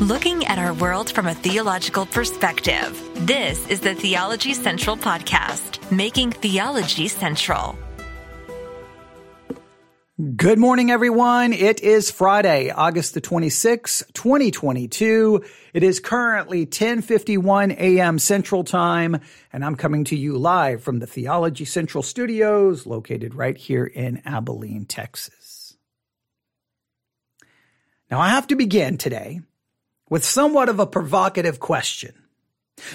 looking at our world from a theological perspective. This is the Theology Central Podcast, making theology central. Good morning, everyone. It is Friday, August the 26th, 2022. It is currently 1051 a.m. Central Time, and I'm coming to you live from the Theology Central Studios located right here in Abilene, Texas. Now, I have to begin today with somewhat of a provocative question.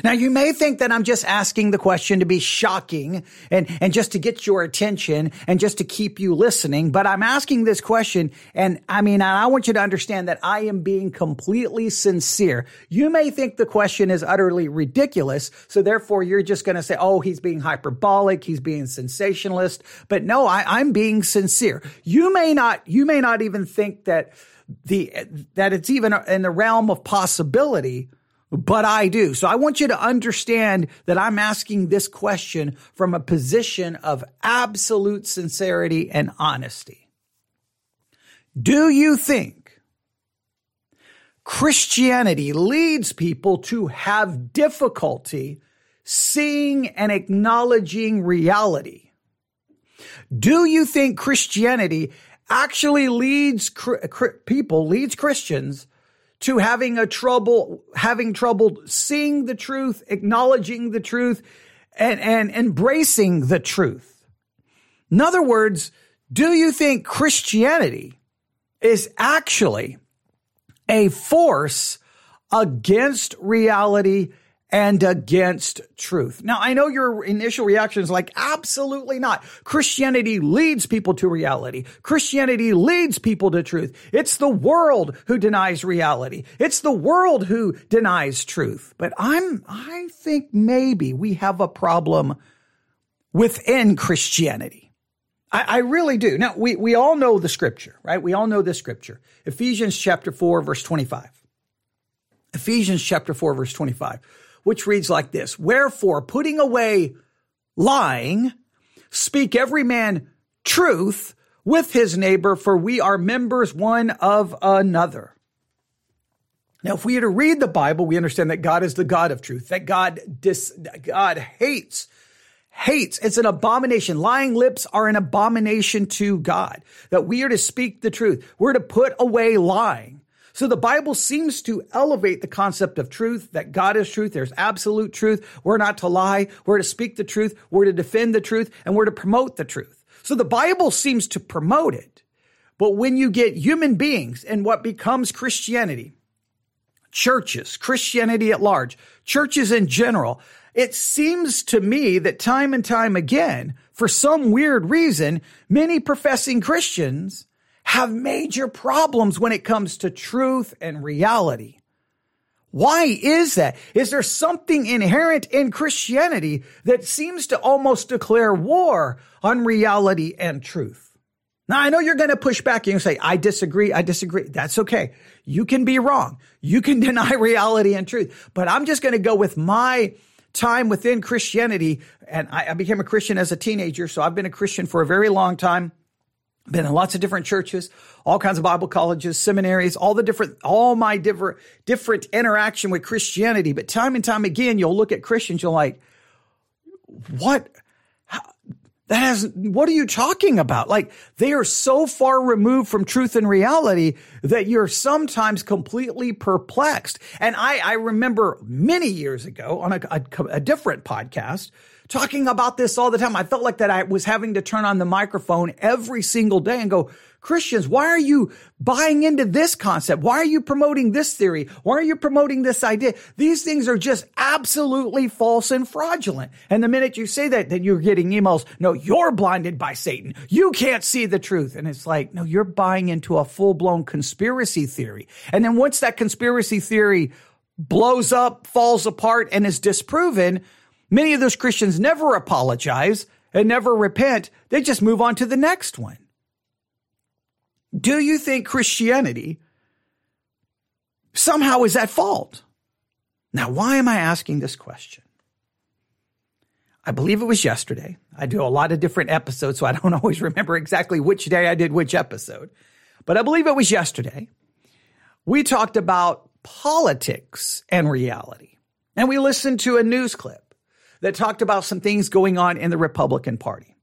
Now you may think that I'm just asking the question to be shocking and, and just to get your attention and just to keep you listening, but I'm asking this question and I mean, I want you to understand that I am being completely sincere. You may think the question is utterly ridiculous, so therefore you're just going to say, oh, he's being hyperbolic, he's being sensationalist, but no, I, I'm being sincere. You may not, you may not even think that the that it's even in the realm of possibility but I do. So I want you to understand that I'm asking this question from a position of absolute sincerity and honesty. Do you think Christianity leads people to have difficulty seeing and acknowledging reality? Do you think Christianity actually leads people, leads Christians to having a trouble, having trouble seeing the truth, acknowledging the truth, and, and embracing the truth. In other words, do you think Christianity is actually a force against reality and against truth. Now, I know your initial reaction is like, absolutely not. Christianity leads people to reality. Christianity leads people to truth. It's the world who denies reality. It's the world who denies truth. But I'm, I think maybe we have a problem within Christianity. I, I really do. Now, we, we all know the scripture, right? We all know the scripture. Ephesians chapter 4, verse 25. Ephesians chapter 4, verse 25 which reads like this Wherefore, putting away lying, speak every man truth with his neighbor, for we are members one of another. Now, if we are to read the Bible, we understand that God is the God of truth, that God dis, God hates, hates. It's an abomination. Lying lips are an abomination to God, that we are to speak the truth. We're to put away lying. So the Bible seems to elevate the concept of truth, that God is truth. There's absolute truth. We're not to lie. We're to speak the truth. We're to defend the truth and we're to promote the truth. So the Bible seems to promote it. But when you get human beings and what becomes Christianity, churches, Christianity at large, churches in general, it seems to me that time and time again, for some weird reason, many professing Christians have major problems when it comes to truth and reality. Why is that? Is there something inherent in Christianity that seems to almost declare war on reality and truth? Now, I know you're going to push back and say, I disagree. I disagree. That's okay. You can be wrong. You can deny reality and truth, but I'm just going to go with my time within Christianity. And I, I became a Christian as a teenager. So I've been a Christian for a very long time been in lots of different churches, all kinds of Bible colleges, seminaries, all the different, all my different, different interaction with Christianity. But time and time again, you'll look at Christians, you're like, what? How, that has, what are you talking about? Like they are so far removed from truth and reality that you're sometimes completely perplexed. And I, I remember many years ago on a, a, a different podcast, talking about this all the time. I felt like that I was having to turn on the microphone every single day and go, Christians, why are you buying into this concept? Why are you promoting this theory? Why are you promoting this idea? These things are just absolutely false and fraudulent. And the minute you say that, then you're getting emails. No, you're blinded by Satan. You can't see the truth. And it's like, no, you're buying into a full blown conspiracy theory. And then once that conspiracy theory blows up, falls apart, and is disproven, Many of those Christians never apologize and never repent. They just move on to the next one. Do you think Christianity somehow is at fault? Now, why am I asking this question? I believe it was yesterday. I do a lot of different episodes, so I don't always remember exactly which day I did which episode. But I believe it was yesterday. We talked about politics and reality. And we listened to a news clip that talked about some things going on in the Republican Party.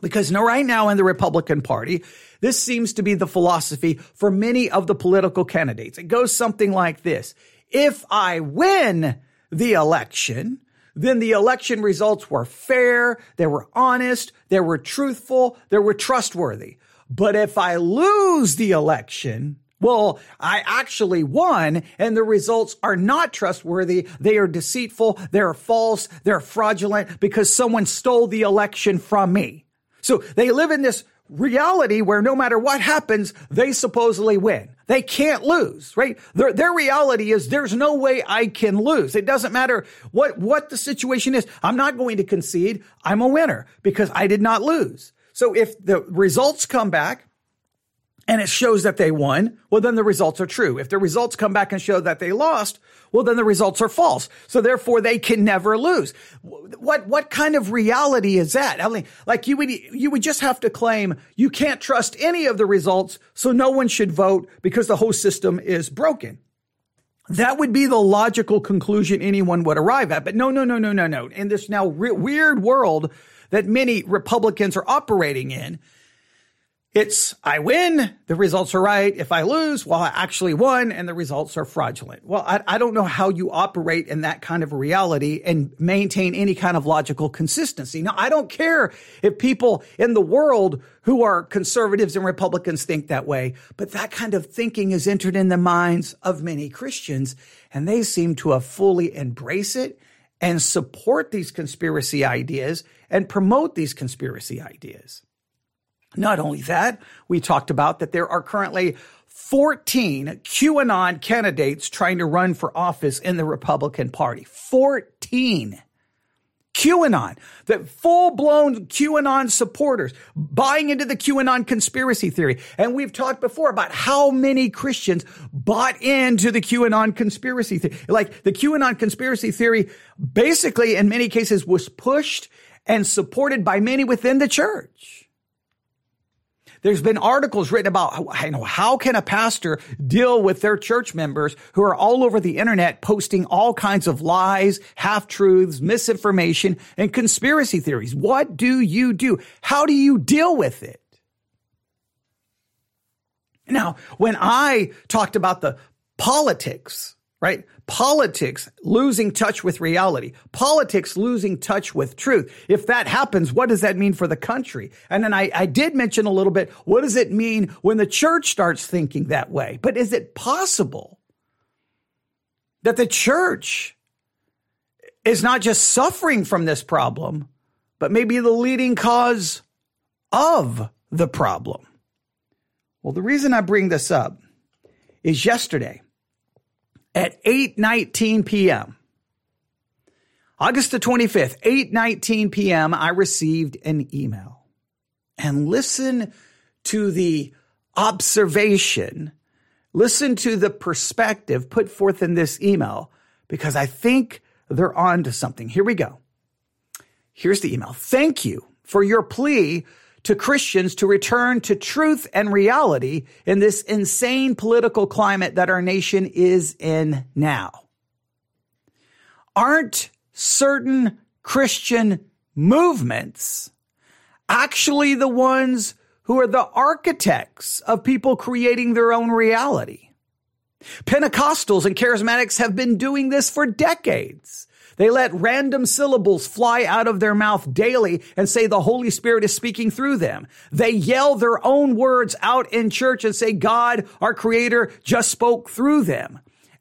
Because no, right now in the Republican Party, this seems to be the philosophy for many of the political candidates. It goes something like this. If I win the election, then the election results were fair, they were honest, they were truthful, they were trustworthy. But if I lose the election, well, I actually won and the results are not trustworthy. They are deceitful. They're false. They're fraudulent because someone stole the election from me. So they live in this reality where no matter what happens, they supposedly win. They can't lose, right? Their, their reality is there's no way I can lose. It doesn't matter what, what the situation is. I'm not going to concede. I'm a winner because I did not lose. So if the results come back and it shows that they won, well, then the results are true. If the results come back and show that they lost, well, then the results are false. So therefore they can never lose. What, what kind of reality is that? I mean, like you would, you would just have to claim you can't trust any of the results. So no one should vote because the whole system is broken. That would be the logical conclusion anyone would arrive at. But no, no, no, no, no, no. In this now re- weird world that many Republicans are operating in, it's I win, the results are right. If I lose, well, I actually won and the results are fraudulent. Well, I, I, don't know how you operate in that kind of reality and maintain any kind of logical consistency. Now, I don't care if people in the world who are conservatives and Republicans think that way, but that kind of thinking is entered in the minds of many Christians and they seem to have fully embrace it and support these conspiracy ideas and promote these conspiracy ideas. Not only that, we talked about that there are currently 14 QAnon candidates trying to run for office in the Republican Party. 14. QAnon, the full blown QAnon supporters buying into the QAnon conspiracy theory. And we've talked before about how many Christians bought into the QAnon conspiracy theory. Like the QAnon conspiracy theory basically in many cases was pushed and supported by many within the church. There's been articles written about, you know, how can a pastor deal with their church members who are all over the internet posting all kinds of lies, half truths, misinformation, and conspiracy theories? What do you do? How do you deal with it? Now, when I talked about the politics right? Politics losing touch with reality, politics losing touch with truth. If that happens, what does that mean for the country? And then I, I did mention a little bit, what does it mean when the church starts thinking that way? But is it possible that the church is not just suffering from this problem, but maybe the leading cause of the problem? Well, the reason I bring this up is yesterday at 8:19 p.m. August the 25th, 8:19 p.m. I received an email. And listen to the observation, listen to the perspective put forth in this email because I think they're on to something. Here we go. Here's the email. Thank you for your plea to Christians to return to truth and reality in this insane political climate that our nation is in now. Aren't certain Christian movements actually the ones who are the architects of people creating their own reality? Pentecostals and charismatics have been doing this for decades. They let random syllables fly out of their mouth daily and say the Holy Spirit is speaking through them. They yell their own words out in church and say God, our creator, just spoke through them.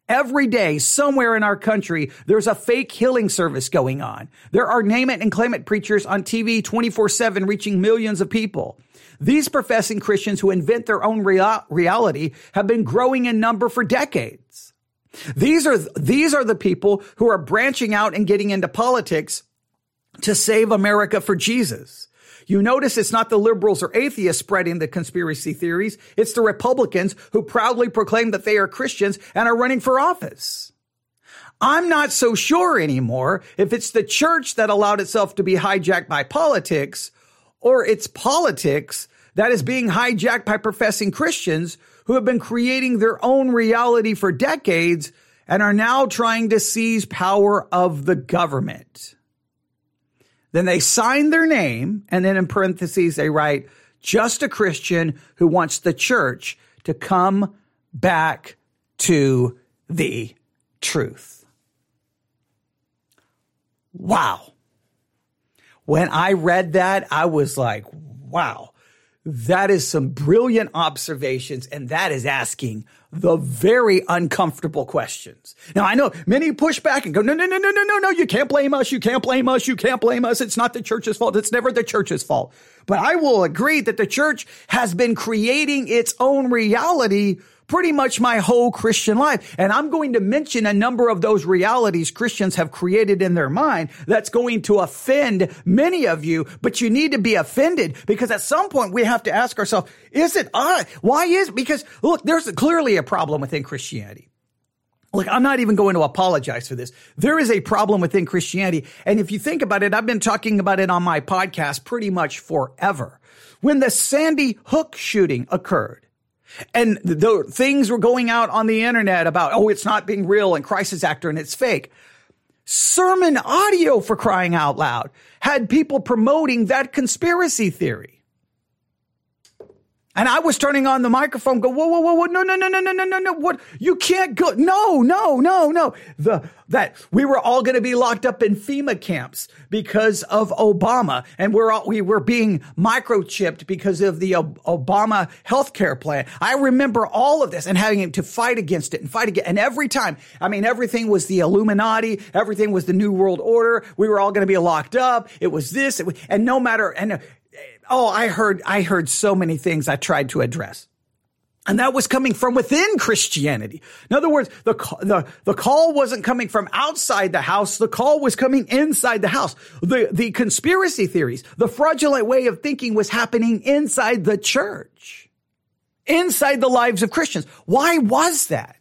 Every day, somewhere in our country, there's a fake healing service going on. There are name it and claim it preachers on TV 24 7 reaching millions of people. These professing Christians who invent their own rea- reality have been growing in number for decades. These are, these are the people who are branching out and getting into politics to save America for Jesus. You notice it's not the liberals or atheists spreading the conspiracy theories. It's the Republicans who proudly proclaim that they are Christians and are running for office. I'm not so sure anymore if it's the church that allowed itself to be hijacked by politics or it's politics that is being hijacked by professing Christians who have been creating their own reality for decades and are now trying to seize power of the government. Then they sign their name, and then in parentheses, they write, just a Christian who wants the church to come back to the truth. Wow. When I read that, I was like, wow, that is some brilliant observations. And that is asking the very uncomfortable questions. Now, I know many push back and go, no, no, no, no, no, no, no. You can't blame us. You can't blame us. You can't blame us. It's not the church's fault. It's never the church's fault. But I will agree that the church has been creating its own reality pretty much my whole Christian life. And I'm going to mention a number of those realities Christians have created in their mind that's going to offend many of you, but you need to be offended because at some point we have to ask ourselves, is it I? Why is, because look, there's clearly a problem within Christianity. Look, I'm not even going to apologize for this. There is a problem within Christianity. And if you think about it, I've been talking about it on my podcast pretty much forever. When the Sandy Hook shooting occurred, and the things were going out on the internet about, oh, it's not being real and crisis actor and it's fake. SermonAudio for crying out loud had people promoting that conspiracy theory. And I was turning on the microphone, go, whoa, whoa, whoa, whoa, no, no, no, no, no, no, no, no, what? You can't go. No, no, no, no. The, that we were all to be locked up in FEMA camps because of Obama. And we're all, we were being microchipped because of the Obama healthcare plan. I remember all of this and having to fight against it and fight against, and every time, I mean, everything was the Illuminati. Everything was the New World Order. We were all to be locked up. It was this. It was, and no matter, and oh, I heard, I heard so many things I tried to address. And that was coming from within Christianity. In other words, the, the, the call wasn't coming from outside the house. The call was coming inside the house. The, the conspiracy theories, the fraudulent way of thinking was happening inside the church, inside the lives of Christians. Why was that?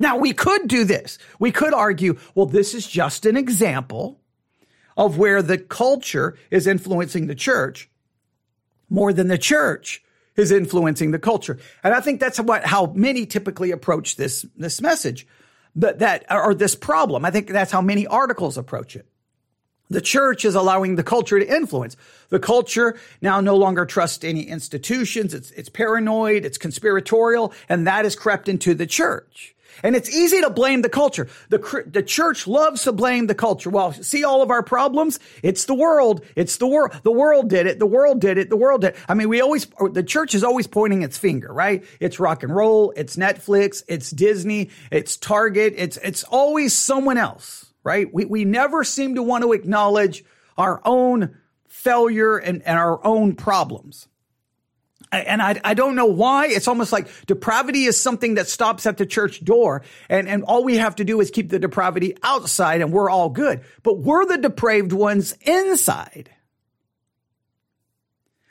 Now we could do this. We could argue, well, this is just an example of where the culture is influencing the church more than the church is influencing the culture. And I think that's what, how many typically approach this, this message, that, that, or this problem. I think that's how many articles approach it. The church is allowing the culture to influence. The culture now no longer trusts any institutions. It's, it's paranoid. It's conspiratorial. And that has crept into the church. And it's easy to blame the culture. The, the church loves to blame the culture. Well, see all of our problems? It's the world. It's the world. The world did it. The world did it. The world did. It. I mean, we always, the church is always pointing its finger, right? It's rock and roll. It's Netflix. It's Disney. It's Target. It's, it's always someone else, right? We, we never seem to want to acknowledge our own failure and, and our own problems and I, I don't know why. It's almost like depravity is something that stops at the church door. And, and all we have to do is keep the depravity outside and we're all good. But we're the depraved ones inside.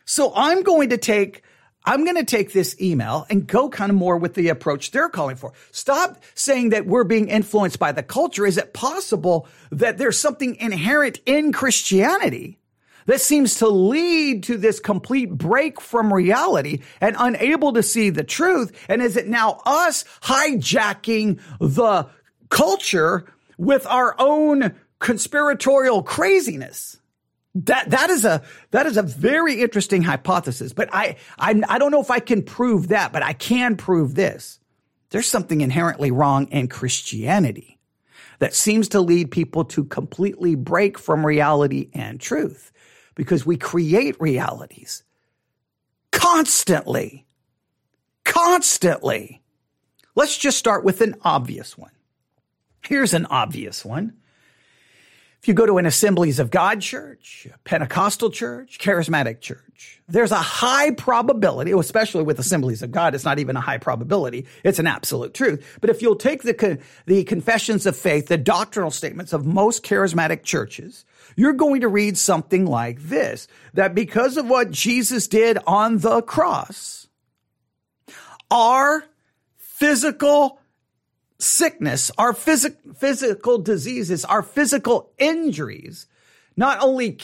So I'm going to take, I'm going to take this email and go kind of more with the approach they're calling for. Stop saying that we're being influenced by the culture. Is it possible that there's something inherent in Christianity that seems to lead to this complete break from reality and unable to see the truth? And is it now us hijacking the culture with our own conspiratorial craziness? That that is a that is a very interesting hypothesis, but I I I don't know if I can prove that, but I can prove this. There's something inherently wrong in Christianity that seems to lead people to completely break from reality and truth because we create realities constantly. Constantly. Let's just start with an obvious one. Here's an obvious one. If you go to an Assemblies of God church, Pentecostal church, charismatic church, there's a high probability, oh, especially with Assemblies of God, it's not even a high probability. It's an absolute truth. But if you'll take the, the confessions of faith, the doctrinal statements of most charismatic churches, you're going to read something like this, that because of what Jesus did on the cross, our physical sickness, our phys- physical diseases, our physical injuries, not only,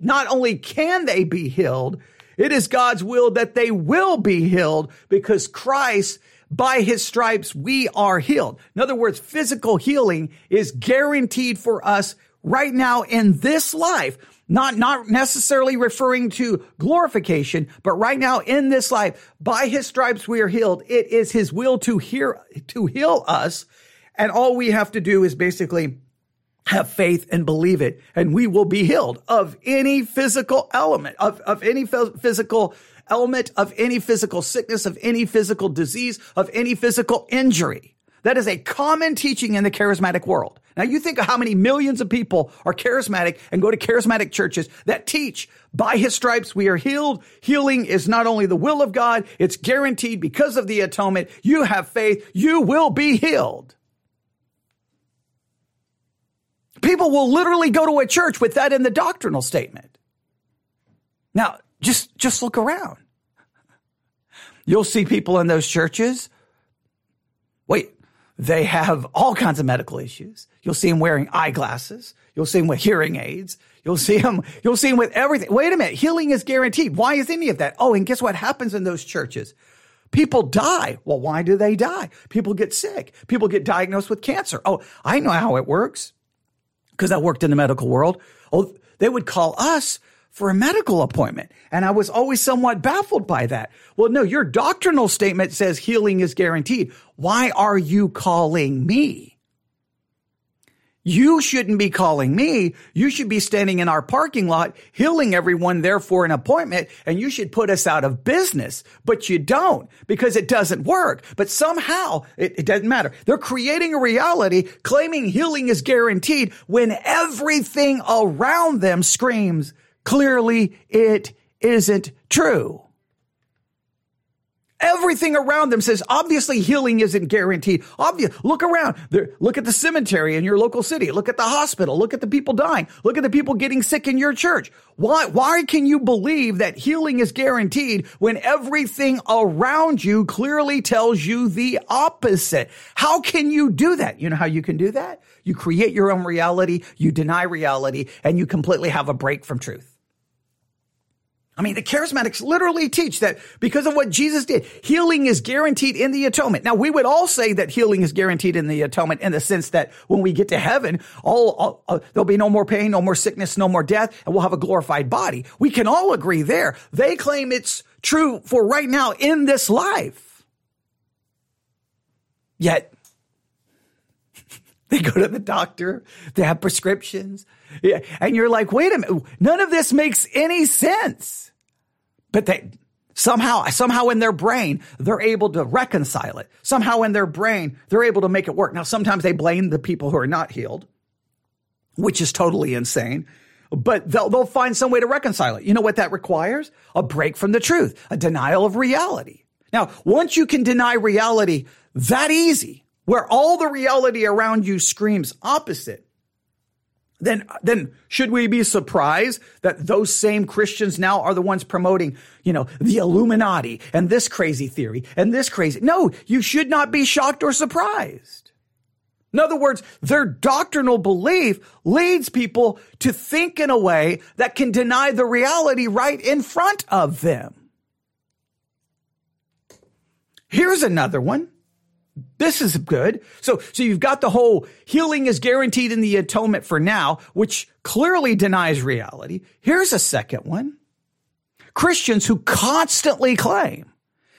not only can they be healed, It is God's will that they will be healed because Christ by his stripes, we are healed. In other words, physical healing is guaranteed for us right now in this life. Not, not necessarily referring to glorification, but right now in this life, by his stripes we are healed. It is his will to hear, to heal us. And all we have to do is basically have faith and believe it, and we will be healed of any physical element, of, of any physical element, of any physical sickness, of any physical disease, of any physical injury. That is a common teaching in the charismatic world. Now you think of how many millions of people are charismatic and go to charismatic churches that teach by his stripes we are healed. Healing is not only the will of God, it's guaranteed because of the atonement. You have faith, you will be healed. People will literally go to a church with that in the doctrinal statement. Now, just, just look around. You'll see people in those churches. Wait, they have all kinds of medical issues. You'll see them wearing eyeglasses. You'll see them with hearing aids. You'll see them, you'll see them with everything. Wait a minute. Healing is guaranteed. Why is any of that? Oh, and guess what happens in those churches? People die. Well, why do they die? People get sick. People get diagnosed with cancer. Oh, I know how it works because I worked in the medical world. Oh, they would call us for a medical appointment. And I was always somewhat baffled by that. Well, no, your doctrinal statement says healing is guaranteed. Why are you calling me? You shouldn't be calling me. You should be standing in our parking lot, healing everyone there for an appointment, and you should put us out of business. But you don't because it doesn't work. But somehow it, it doesn't matter. They're creating a reality claiming healing is guaranteed when everything around them screams, clearly it isn't true. Everything around them says obviously healing isn't guaranteed. Obvious. Look around. There, look at the cemetery in your local city. Look at the hospital. Look at the people dying. Look at the people getting sick in your church. Why, why can you believe that healing is guaranteed when everything around you clearly tells you the opposite? How can you do that? You know how you can do that? You create your own reality. You deny reality and you completely have a break from truth. I mean, the charismatics literally teach that because of what Jesus did, healing is guaranteed in the atonement. Now, we would all say that healing is guaranteed in the atonement in the sense that when we get to heaven, all, all uh, there'll be no more pain, no more sickness, no more death, and we'll have a glorified body. We can all agree there. They claim it's true for right now in this life. Yet, they go to the doctor, they have prescriptions, yeah, and you're like, wait a minute, none of this makes any sense. But they somehow, somehow in their brain, they're able to reconcile it. Somehow in their brain, they're able to make it work. Now, sometimes they blame the people who are not healed, which is totally insane. But they'll, they'll find some way to reconcile it. You know what that requires? A break from the truth, a denial of reality. Now, once you can deny reality that easy, where all the reality around you screams opposite, then, then should we be surprised that those same Christians now are the ones promoting, you know, the Illuminati and this crazy theory and this crazy? No, you should not be shocked or surprised. In other words, their doctrinal belief leads people to think in a way that can deny the reality right in front of them. Here's another one. This is good. So, so you've got the whole healing is guaranteed in the atonement for now, which clearly denies reality. Here's a second one. Christians who constantly claim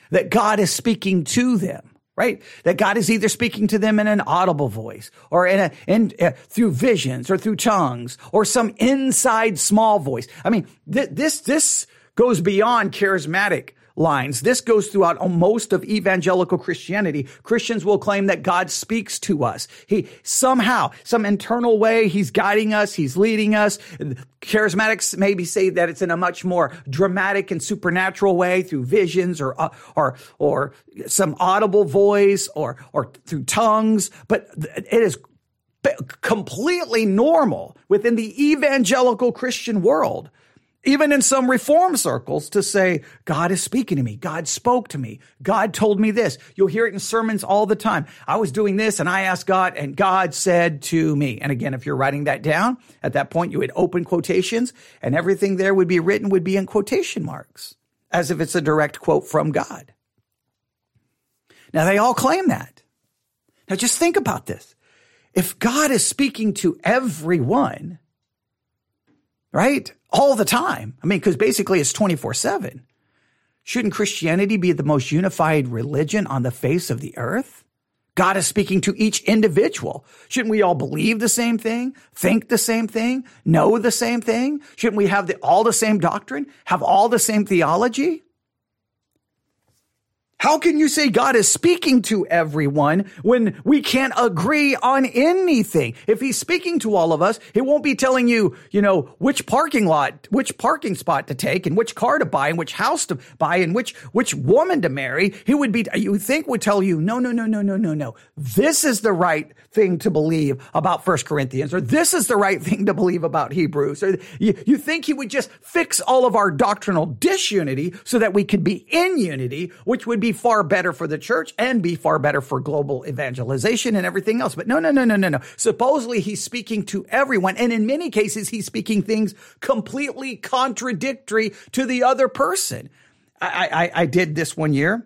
that God is speaking to them, right? That God is either speaking to them in an audible voice or in a, in, uh, through visions or through tongues or some inside small voice. I mean, th- this, this goes beyond charismatic lines. This goes throughout most of evangelical Christianity. Christians will claim that God speaks to us. He somehow, some internal way, he's guiding us, he's leading us. Charismatics maybe say that it's in a much more dramatic and supernatural way through visions or uh, or or some audible voice or or through tongues, but it is completely normal within the evangelical Christian world even in some reform circles to say, God is speaking to me. God spoke to me. God told me this. You'll hear it in sermons all the time. I was doing this and I asked God and God said to me. And again, if you're writing that down, at that point you would open quotations and everything there would be written would be in quotation marks. as if it's a direct quote from God. Now they all claim that. Now just think about this. If God is speaking to everyone, right? All the time. I mean, because basically it's 24 7. Shouldn't Christianity be the most unified religion on the face of the earth? God is speaking to each individual. Shouldn't we all believe the same thing, think the same thing, know the same thing? Shouldn't we have the, all the same doctrine, have all the same theology? How can you say God is speaking to everyone when we can't agree on anything? If he's speaking to all of us, he won't be telling you, you know, which parking lot, which parking spot to take and which car to buy and which house to buy and which, which woman to marry. He would be, you think would tell you, no, no, no, no, no, no, no. This is the right thing to believe about First Corinthians, or this is the right thing to believe about Hebrews, or you, you think he would just fix all of our doctrinal disunity so that we could be in unity, which would be far better for the church and be far better for global evangelization and everything else. But no, no, no, no, no, no. Supposedly he's speaking to everyone. And in many cases, he's speaking things completely contradictory to the other person. I, I, I did this one year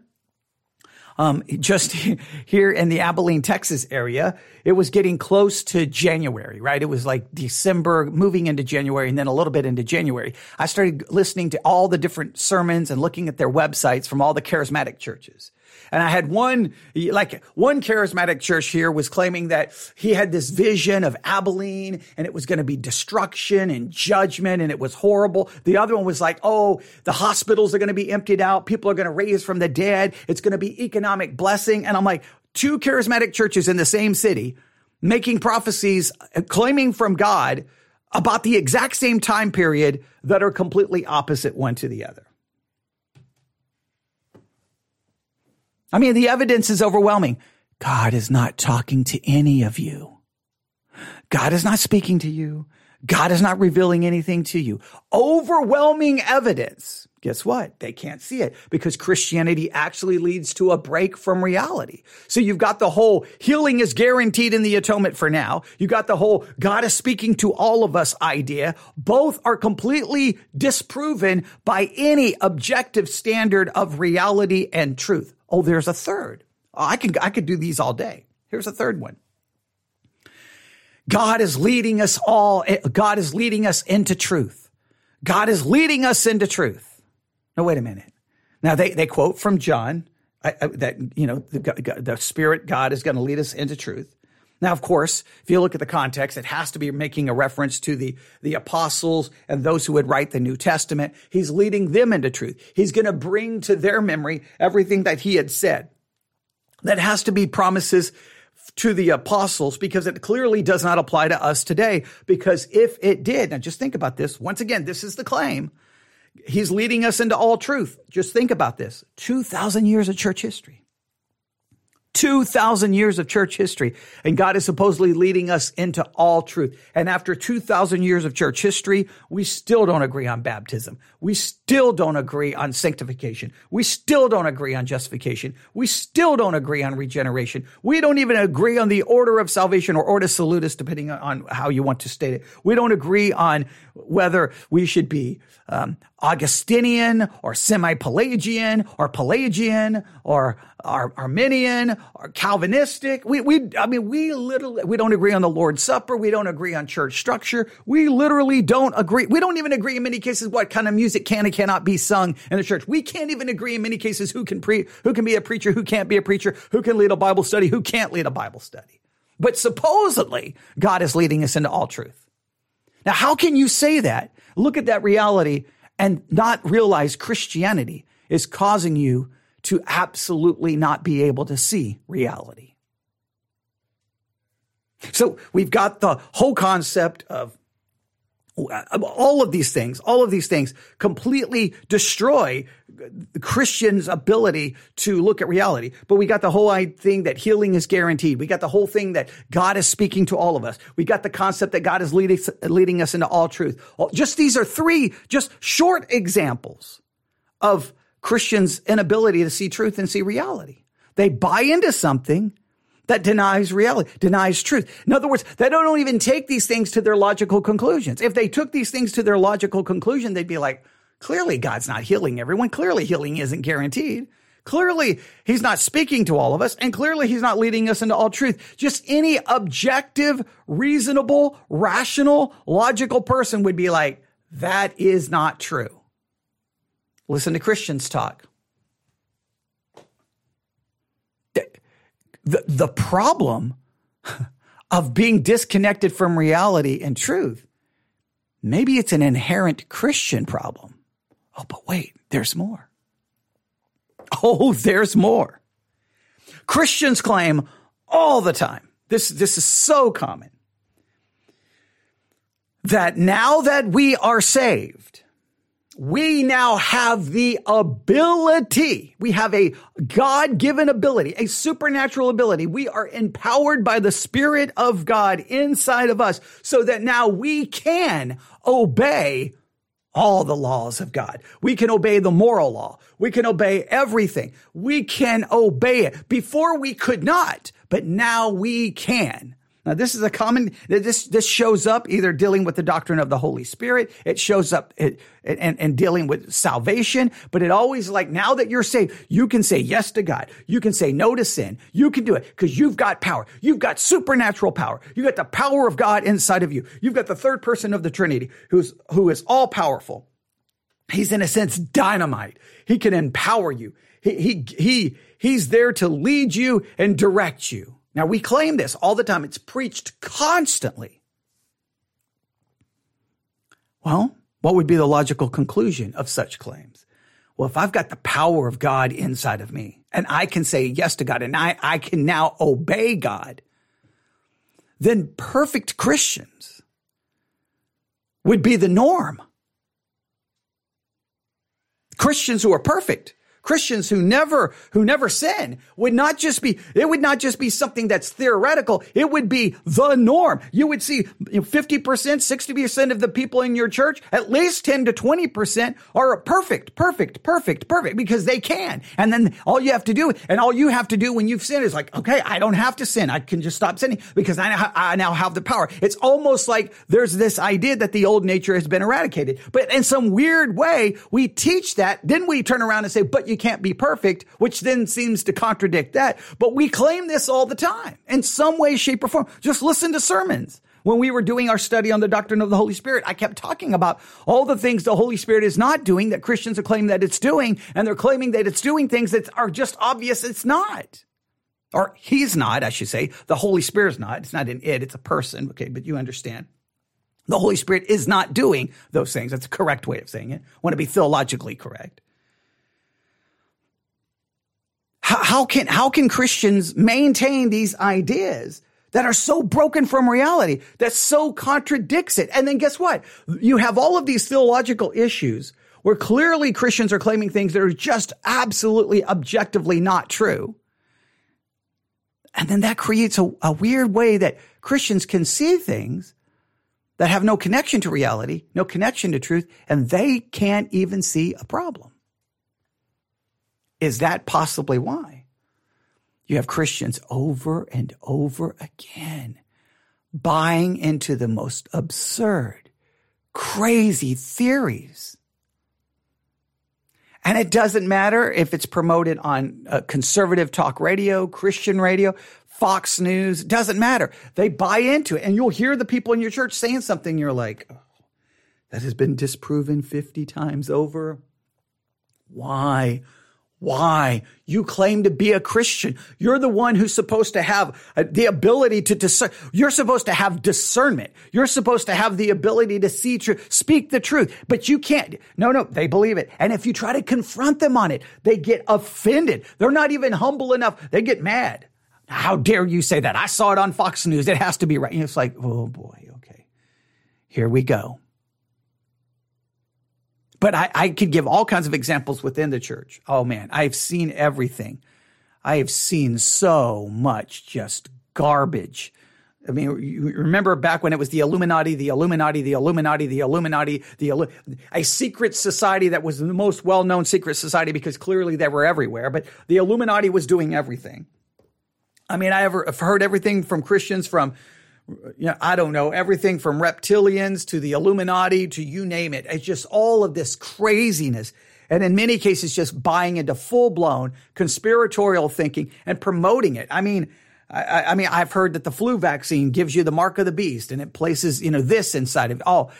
um, just here in the Abilene, Texas area, it was getting close to January, right? It was like December, moving into January, and then a little bit into January. I started listening to all the different sermons and looking at their websites from all the charismatic churches. And I had one, like one charismatic church here was claiming that he had this vision of Abilene and it was going to be destruction and judgment and it was horrible. The other one was like, oh, the hospitals are going to be emptied out. People are going to raise from the dead. It's going to be economic blessing. And I'm like, two charismatic churches in the same city making prophecies, uh, claiming from God about the exact same time period that are completely opposite one to the other. I mean, the evidence is overwhelming. God is not talking to any of you. God is not speaking to you. God is not revealing anything to you. Overwhelming evidence. Guess what? They can't see it because Christianity actually leads to a break from reality. So you've got the whole healing is guaranteed in the atonement for now. You got the whole God is speaking to all of us idea. Both are completely disproven by any objective standard of reality and truth. Oh, there's a third. Oh, I can, I could do these all day. Here's a third one. God is leading us all. Eh, God is leading us into truth. God is leading us into truth. Now, wait a minute. Now they, they quote from John I, I, that, you know, the, the spirit God is going to lead us into truth. Now, of course, if you look at the context, it has to be making a reference to the, the apostles and those who would write the New Testament. He's leading them into truth. He's going to bring to their memory everything that he had said. That has to be promises to the apostles because it clearly does not apply to us today. Because if it did, now just think about this. Once again, this is the claim. He's leading us into all truth. Just think about this. 2,000 years of church history. 2,000 years of church history. And God is supposedly leading us into all truth. And after 2,000 years of church history, we still don't agree on baptism. We still don't agree on sanctification. We still don't agree on justification. We still don't agree on regeneration. We don't even agree on the order of salvation or ordo salutis, depending on how you want to state it. We don't agree on whether we should be um, Augustinian or semi-Pelagian or Pelagian or Ar- Arminian or Calvinistic. We, we, I mean, we literally, we don't agree on the Lord's Supper. We don't agree on church structure. We literally don't agree. We don't even agree in many cases what kind of music can cannot be sung in the church. We can't even agree in many cases who can pre, who can be a preacher, who can't be a preacher, who can lead a Bible study, who can't lead a Bible study. But supposedly God is leading us into all truth. Now, how can you say that? Look at that reality and not realize Christianity is causing you to absolutely not be able to see reality. So we've got the whole concept of Uh, all of these things, all of these things completely destroy the Christian's ability to look at reality. But we got the whole thing that healing is guaranteed. We got the whole thing that God is speaking to all of us. We got the concept that God is leading, leading us into all truth. Just these are three just short examples of Christians' inability to see truth and see reality. They buy into something that denies reality, denies truth. In other words, they don't even take these things to their logical conclusions. If they took these things to their logical conclusion, they'd be like, Clearly, God's not healing everyone. Clearly, healing isn't guaranteed. Clearly, he's not speaking to all of us, and clearly, he's not leading us into all truth. Just any objective, reasonable, rational, logical person would be like, that is not true. Listen to Christians talk. The, the problem of being disconnected from reality and truth, maybe it's an inherent Christian problem. Oh, but wait, there's more. Oh, there's more. Christians claim all the time. This, this is so common that now that we are saved, we now have the ability. We have a God given ability, a supernatural ability. We are empowered by the Spirit of God inside of us so that now we can obey all the laws of God. We can obey the moral law. We can obey everything. We can obey it. Before we could not, but now we can. Now, this is a common, this, this shows up either dealing with the doctrine of the Holy Spirit. It shows up it, and, and dealing with salvation, but it always like now that you're saved, you can say yes to God. You can say no to sin. You can do it because you've got power. You've got supernatural power. You've got the power of God inside of you. You've got the third person of the Trinity who's, who is all powerful. He's in a sense dynamite. He can empower you. He, he, he, he's there to lead you and direct you. Now, we claim this all the time. It's preached constantly. Well, what would be the logical conclusion of such claims? Well, if I've got the power of God inside of me and I can say yes to God and I, I can now obey God, then perfect Christians would be the norm. Christians who are perfect Christians who never, who never sin would not just be, it would not just be something that's theoretical. It would be the norm. You would see 50%, 60% of the people in your church, at least 10 to 20% are perfect, perfect, perfect, perfect because they can. And then all you have to do, and all you have to do when you've sinned is like, okay, I don't have to sin. I can just stop sinning because I, I now have the power. It's almost like there's this idea that the old nature has been eradicated. But in some weird way, we teach that. Then we turn around and say, but you you can't be perfect, which then seems to contradict that. But we claim this all the time in some way, shape, or form. Just listen to sermons. When we were doing our study on the doctrine of the Holy Spirit, I kept talking about all the things the Holy Spirit is not doing that Christians are claiming that it's doing, and they're claiming that it's doing things that are just obvious it's not. Or he's not, I should say. The Holy Spirit's not. It's not an it, it's a person. Okay, but you understand. The Holy Spirit is not doing those things. That's a correct way of saying it. I want to be theologically correct. How, how can, how can Christians maintain these ideas that are so broken from reality, that so contradicts it? And then guess what? You have all of these theological issues where clearly Christians are claiming things that are just absolutely objectively not true. And then that creates a, a, weird way that Christians can see things that have no connection to reality, no connection to truth, and they can't even see a problem. Is that possibly why? You have Christians over and over again buying into the most absurd, crazy theories. And it doesn't matter if it's promoted on uh, conservative talk radio, Christian radio, Fox News, doesn't matter. They buy into it. And you'll hear the people in your church saying something, you're like, oh, that has been disproven 50 times over. Why why? You claim to be a Christian. You're the one who's supposed to have uh, the ability to discern. You're supposed to have discernment. You're supposed to have the ability to see truth, speak the truth, but you can't. No, no, they believe it. And if you try to confront them on it, they get offended. They're not even humble enough. They get mad. How dare you say that? I saw it on Fox News. It has to be right. And it's like, oh boy, okay. Here we go. But I, I could give all kinds of examples within the church. Oh man, I've seen everything. I have seen so much just garbage. I mean, you remember back when it was the Illuminati, the Illuminati, the Illuminati, the Illuminati, the a secret society that was the most well-known secret society because clearly they were everywhere. But the Illuminati was doing everything. I mean, I ever have heard everything from Christians from you know, I don't know, everything from reptilians to the Illuminati to you name it. It's just all of this craziness. And in many cases, just buying into full blown conspiratorial thinking and promoting it. I mean, I, I, mean, I've heard that the flu vaccine gives you the mark of the beast and it places, you know, this inside of, oh,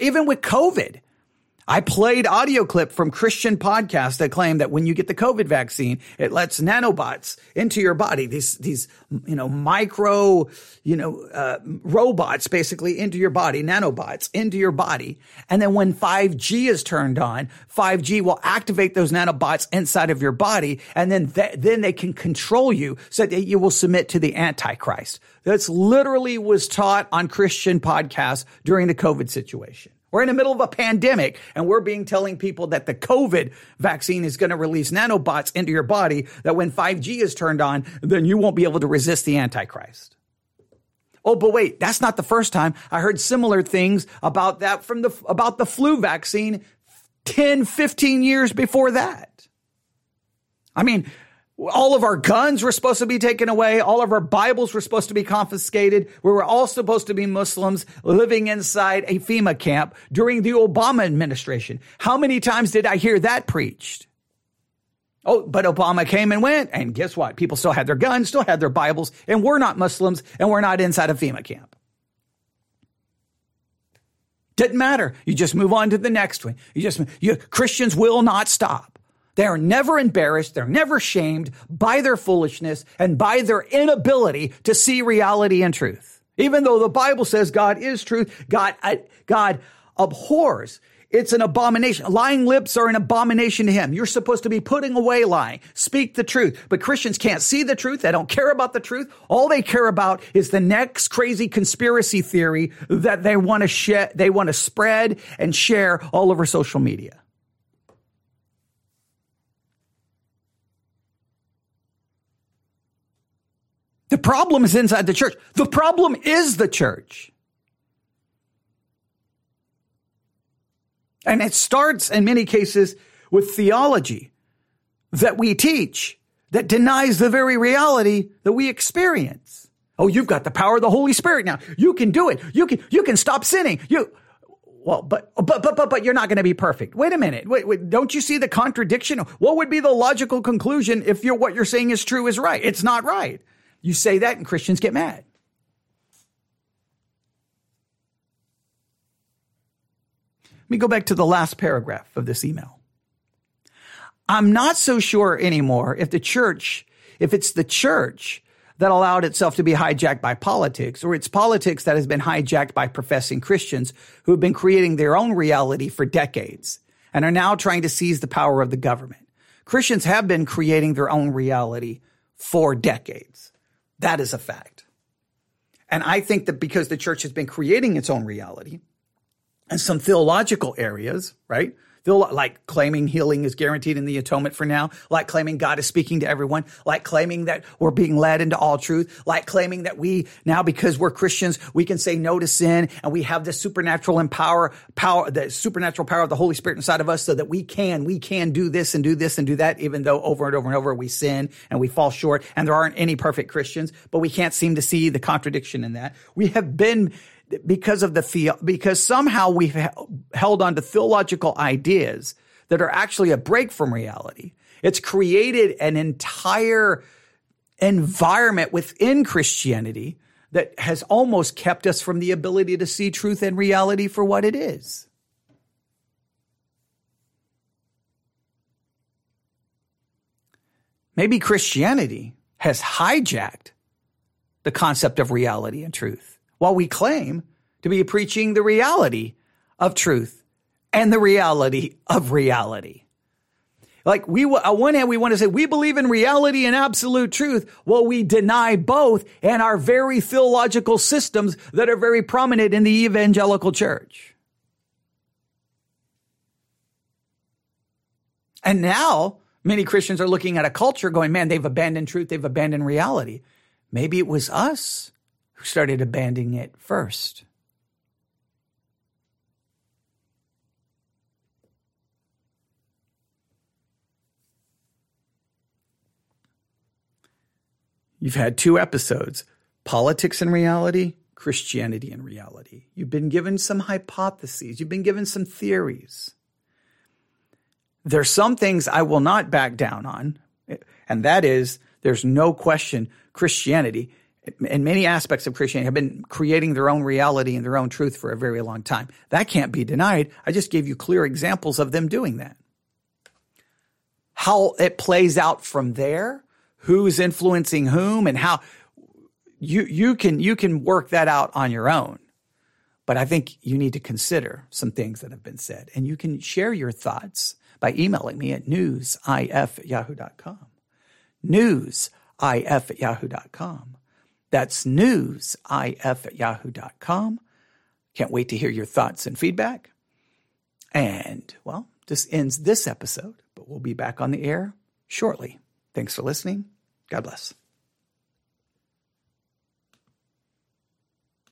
even with COVID, I played audio clip from Christian podcasts that claim that when you get the COVID vaccine, it lets nanobots into your body. These, these, you know, micro, you know, uh, robots basically into your body, nanobots into your body. And then when 5G is turned on, 5G will activate those nanobots inside of your body. And then, th- then they can control you so that you will submit to the Antichrist. That's literally was taught on Christian podcasts during the COVID situation. We're in the middle of a pandemic and we're being telling people that the COVID vaccine is going to release nanobots into your body that when 5G is turned on, then you won't be able to resist the Antichrist. Oh, but wait, that's not the first time. I heard similar things about that from the, about the flu vaccine 10, 15 years before that. I mean, all of our guns were supposed to be taken away. All of our Bibles were supposed to be confiscated. We were all supposed to be Muslims living inside a FEMA camp during the Obama administration. How many times did I hear that preached? Oh, but Obama came and went, and guess what? People still had their guns, still had their Bibles, and we're not Muslims, and we're not inside a FEMA camp. Didn't matter. You just move on to the next one. You just, you, Christians will not stop. They are never embarrassed. They're never shamed by their foolishness and by their inability to see reality and truth. Even though the Bible says God is truth, God, uh, God abhors. It's an abomination. Lying lips are an abomination to him. You're supposed to be putting away lying. Speak the truth. But Christians can't see the truth. They don't care about the truth. All they care about is the next crazy conspiracy theory that they want to share, they want to spread and share all over social media. The problem is inside the church. The problem is the church. And it starts in many cases with theology that we teach that denies the very reality that we experience. Oh, you've got the power of the Holy Spirit now. You can do it. You can, you can stop sinning. You, well, but, but, but, but, but you're not going to be perfect. Wait a minute. Wait, wait, don't you see the contradiction? What would be the logical conclusion if you're, what you're saying is true is right? It's not right. You say that and Christians get mad. Let me go back to the last paragraph of this email. I'm not so sure anymore if the church, if it's the church that allowed itself to be hijacked by politics or it's politics that has been hijacked by professing Christians who have been creating their own reality for decades and are now trying to seize the power of the government. Christians have been creating their own reality for decades. That is a fact. And I think that because the church has been creating its own reality and some theological areas, right? Like claiming healing is guaranteed in the atonement for now, like claiming God is speaking to everyone, like claiming that we're being led into all truth, like claiming that we now, because we're Christians, we can say no to sin and we have the supernatural empower, power, the supernatural power of the Holy Spirit inside of us so that we can, we can do this and do this and do that, even though over and over and over we sin and we fall short and there aren't any perfect Christians, but we can't seem to see the contradiction in that. We have been because of the because somehow we've held on to theological ideas that are actually a break from reality. It's created an entire environment within Christianity that has almost kept us from the ability to see truth and reality for what it is. Maybe Christianity has hijacked the concept of reality and truth while we claim to be preaching the reality of truth and the reality of reality. Like we, on one hand, we want to say we believe in reality and absolute truth. Well, we deny both and our very theological systems that are very prominent in the evangelical church. And now many Christians are looking at a culture going, man, they've abandoned truth. They've abandoned reality. Maybe it was us who started abandoning it first. You've had two episodes politics and reality, Christianity and reality. You've been given some hypotheses, you've been given some theories. There's some things I will not back down on, and that is there's no question Christianity and many aspects of Christianity have been creating their own reality and their own truth for a very long time. That can't be denied. I just gave you clear examples of them doing that. How it plays out from there, who's influencing whom and how you you can you can work that out on your own. But I think you need to consider some things that have been said. And you can share your thoughts by emailing me at newsif at yahoo.com. Newsif at yahoo.com. That's newsif at yahoo.com. Can't wait to hear your thoughts and feedback. And, well, this ends this episode, but we'll be back on the air shortly. Thanks for listening. God bless.